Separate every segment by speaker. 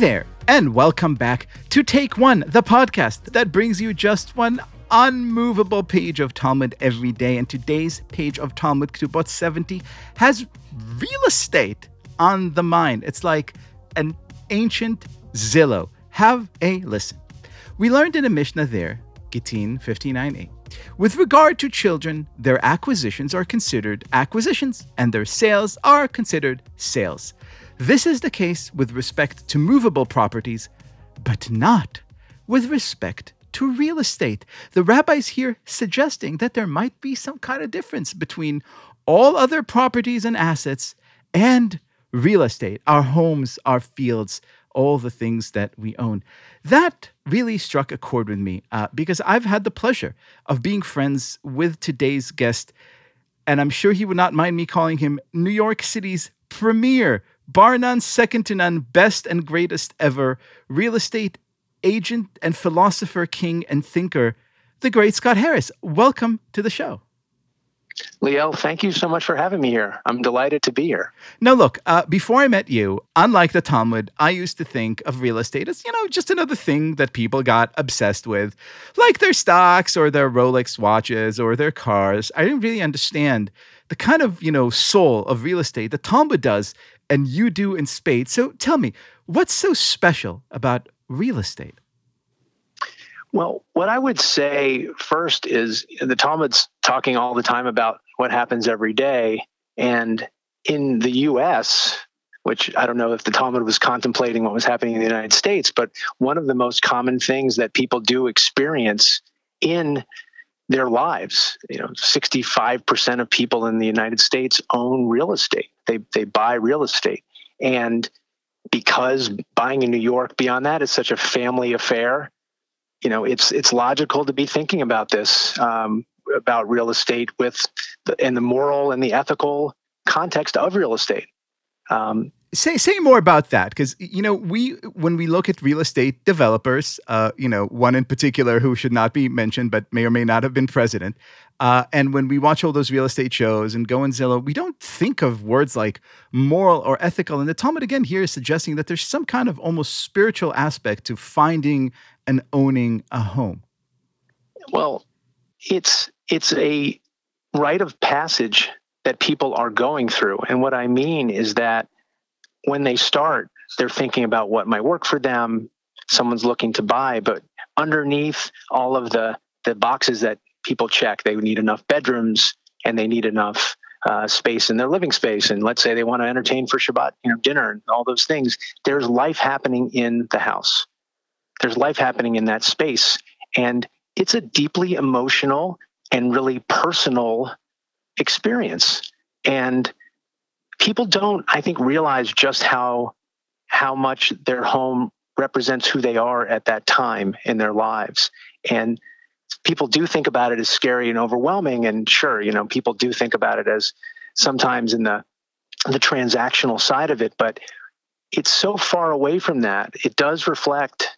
Speaker 1: there, and welcome back to Take One, the podcast that brings you just one unmovable page of Talmud every day. And today's page of Talmud, Ketubot 70, has real estate on the mind. It's like an ancient Zillow. Have a listen. We learned in a Mishnah there, Gittin 59a. With regard to children, their acquisitions are considered acquisitions, and their sales are considered sales. This is the case with respect to movable properties, but not with respect to real estate. The rabbis here suggesting that there might be some kind of difference between all other properties and assets and real estate, our homes, our fields, all the things that we own. That really struck a chord with me uh, because I've had the pleasure of being friends with today's guest, and I'm sure he would not mind me calling him New York City's premier bar none, second to none, best and greatest ever real estate agent and philosopher, king and thinker, the great Scott Harris. Welcome to the show.
Speaker 2: Liel, thank you so much for having me here. I'm delighted to be here.
Speaker 1: Now, look, uh, before I met you, unlike the Talmud, I used to think of real estate as, you know, just another thing that people got obsessed with, like their stocks or their Rolex watches or their cars. I didn't really understand the kind of, you know, soul of real estate that Talmud does and you do in spades. So tell me, what's so special about real estate?
Speaker 2: Well, what I would say first is the Talmud's talking all the time about what happens every day. And in the US, which I don't know if the Talmud was contemplating what was happening in the United States, but one of the most common things that people do experience in their lives. You know, 65% of people in the United States own real estate. They they buy real estate. And because buying in New York beyond that is such a family affair, you know, it's it's logical to be thinking about this um, about real estate with the, and the moral and the ethical context of real estate.
Speaker 1: Um, say say more about that because you know we when we look at real estate developers uh, you know one in particular who should not be mentioned but may or may not have been president uh, and when we watch all those real estate shows and go in zillow we don't think of words like moral or ethical and the talmud again here is suggesting that there's some kind of almost spiritual aspect to finding and owning a home.
Speaker 2: Well it's it's a rite of passage that people are going through and what i mean is that when they start, they're thinking about what might work for them. Someone's looking to buy, but underneath all of the the boxes that people check, they need enough bedrooms and they need enough uh, space in their living space. And let's say they want to entertain for Shabbat, you know, dinner and all those things. There's life happening in the house. There's life happening in that space, and it's a deeply emotional and really personal experience. And people don't, I think, realize just how how much their home represents who they are at that time in their lives. And people do think about it as scary and overwhelming. And sure, you know, people do think about it as sometimes in the the transactional side of it, but it's so far away from that. It does reflect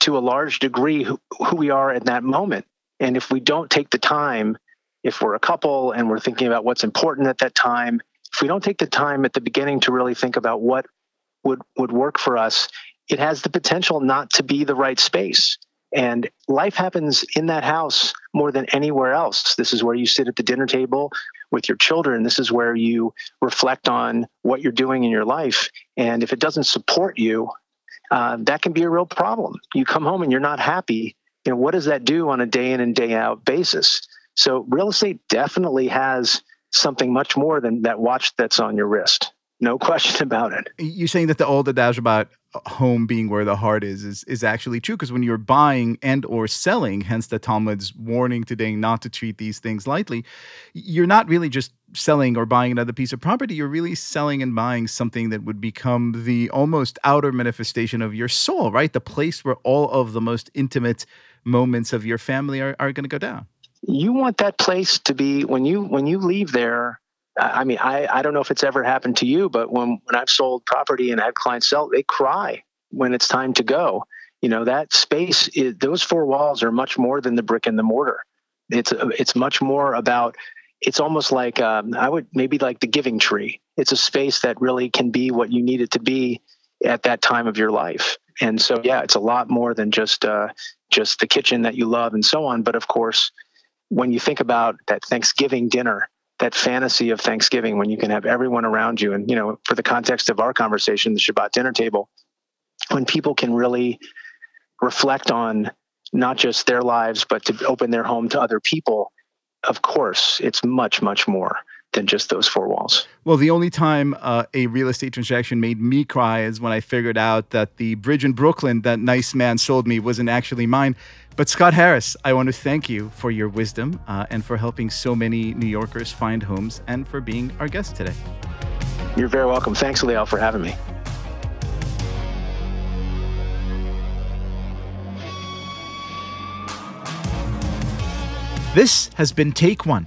Speaker 2: to a large degree who, who we are at that moment. And if we don't take the time, if we're a couple and we're thinking about what's important at that time, if we don't take the time at the beginning to really think about what would would work for us, it has the potential not to be the right space. And life happens in that house more than anywhere else. This is where you sit at the dinner table with your children. This is where you reflect on what you're doing in your life. And if it doesn't support you, uh, that can be a real problem. You come home and you're not happy. You know, what does that do on a day in and day out basis? So real estate definitely has something much more than that watch that's on your wrist. No question about it.
Speaker 1: You're saying that the old adage about home being where the heart is is, is actually true because when you're buying and or selling, hence the Talmud's warning today not to treat these things lightly, you're not really just selling or buying another piece of property. You're really selling and buying something that would become the almost outer manifestation of your soul, right? The place where all of the most intimate moments of your family are, are going to go down
Speaker 2: you want that place to be when you when you leave there i mean i i don't know if it's ever happened to you but when when i've sold property and had clients sell they cry when it's time to go you know that space is, those four walls are much more than the brick and the mortar it's it's much more about it's almost like um, i would maybe like the giving tree it's a space that really can be what you need it to be at that time of your life. And so, yeah, it's a lot more than just uh, just the kitchen that you love and so on. But of course, when you think about that Thanksgiving dinner, that fantasy of Thanksgiving, when you can have everyone around you, and you know, for the context of our conversation, the Shabbat dinner table, when people can really reflect on not just their lives, but to open their home to other people, of course, it's much, much more than just those four walls.
Speaker 1: Well, the only time uh, a real estate transaction made me cry is when I figured out that the bridge in Brooklyn that nice man sold me wasn't actually mine. But Scott Harris, I want to thank you for your wisdom uh, and for helping so many New Yorkers find homes and for being our guest today.
Speaker 2: You're very welcome. Thanks, Liel, for having me.
Speaker 1: This has been Take One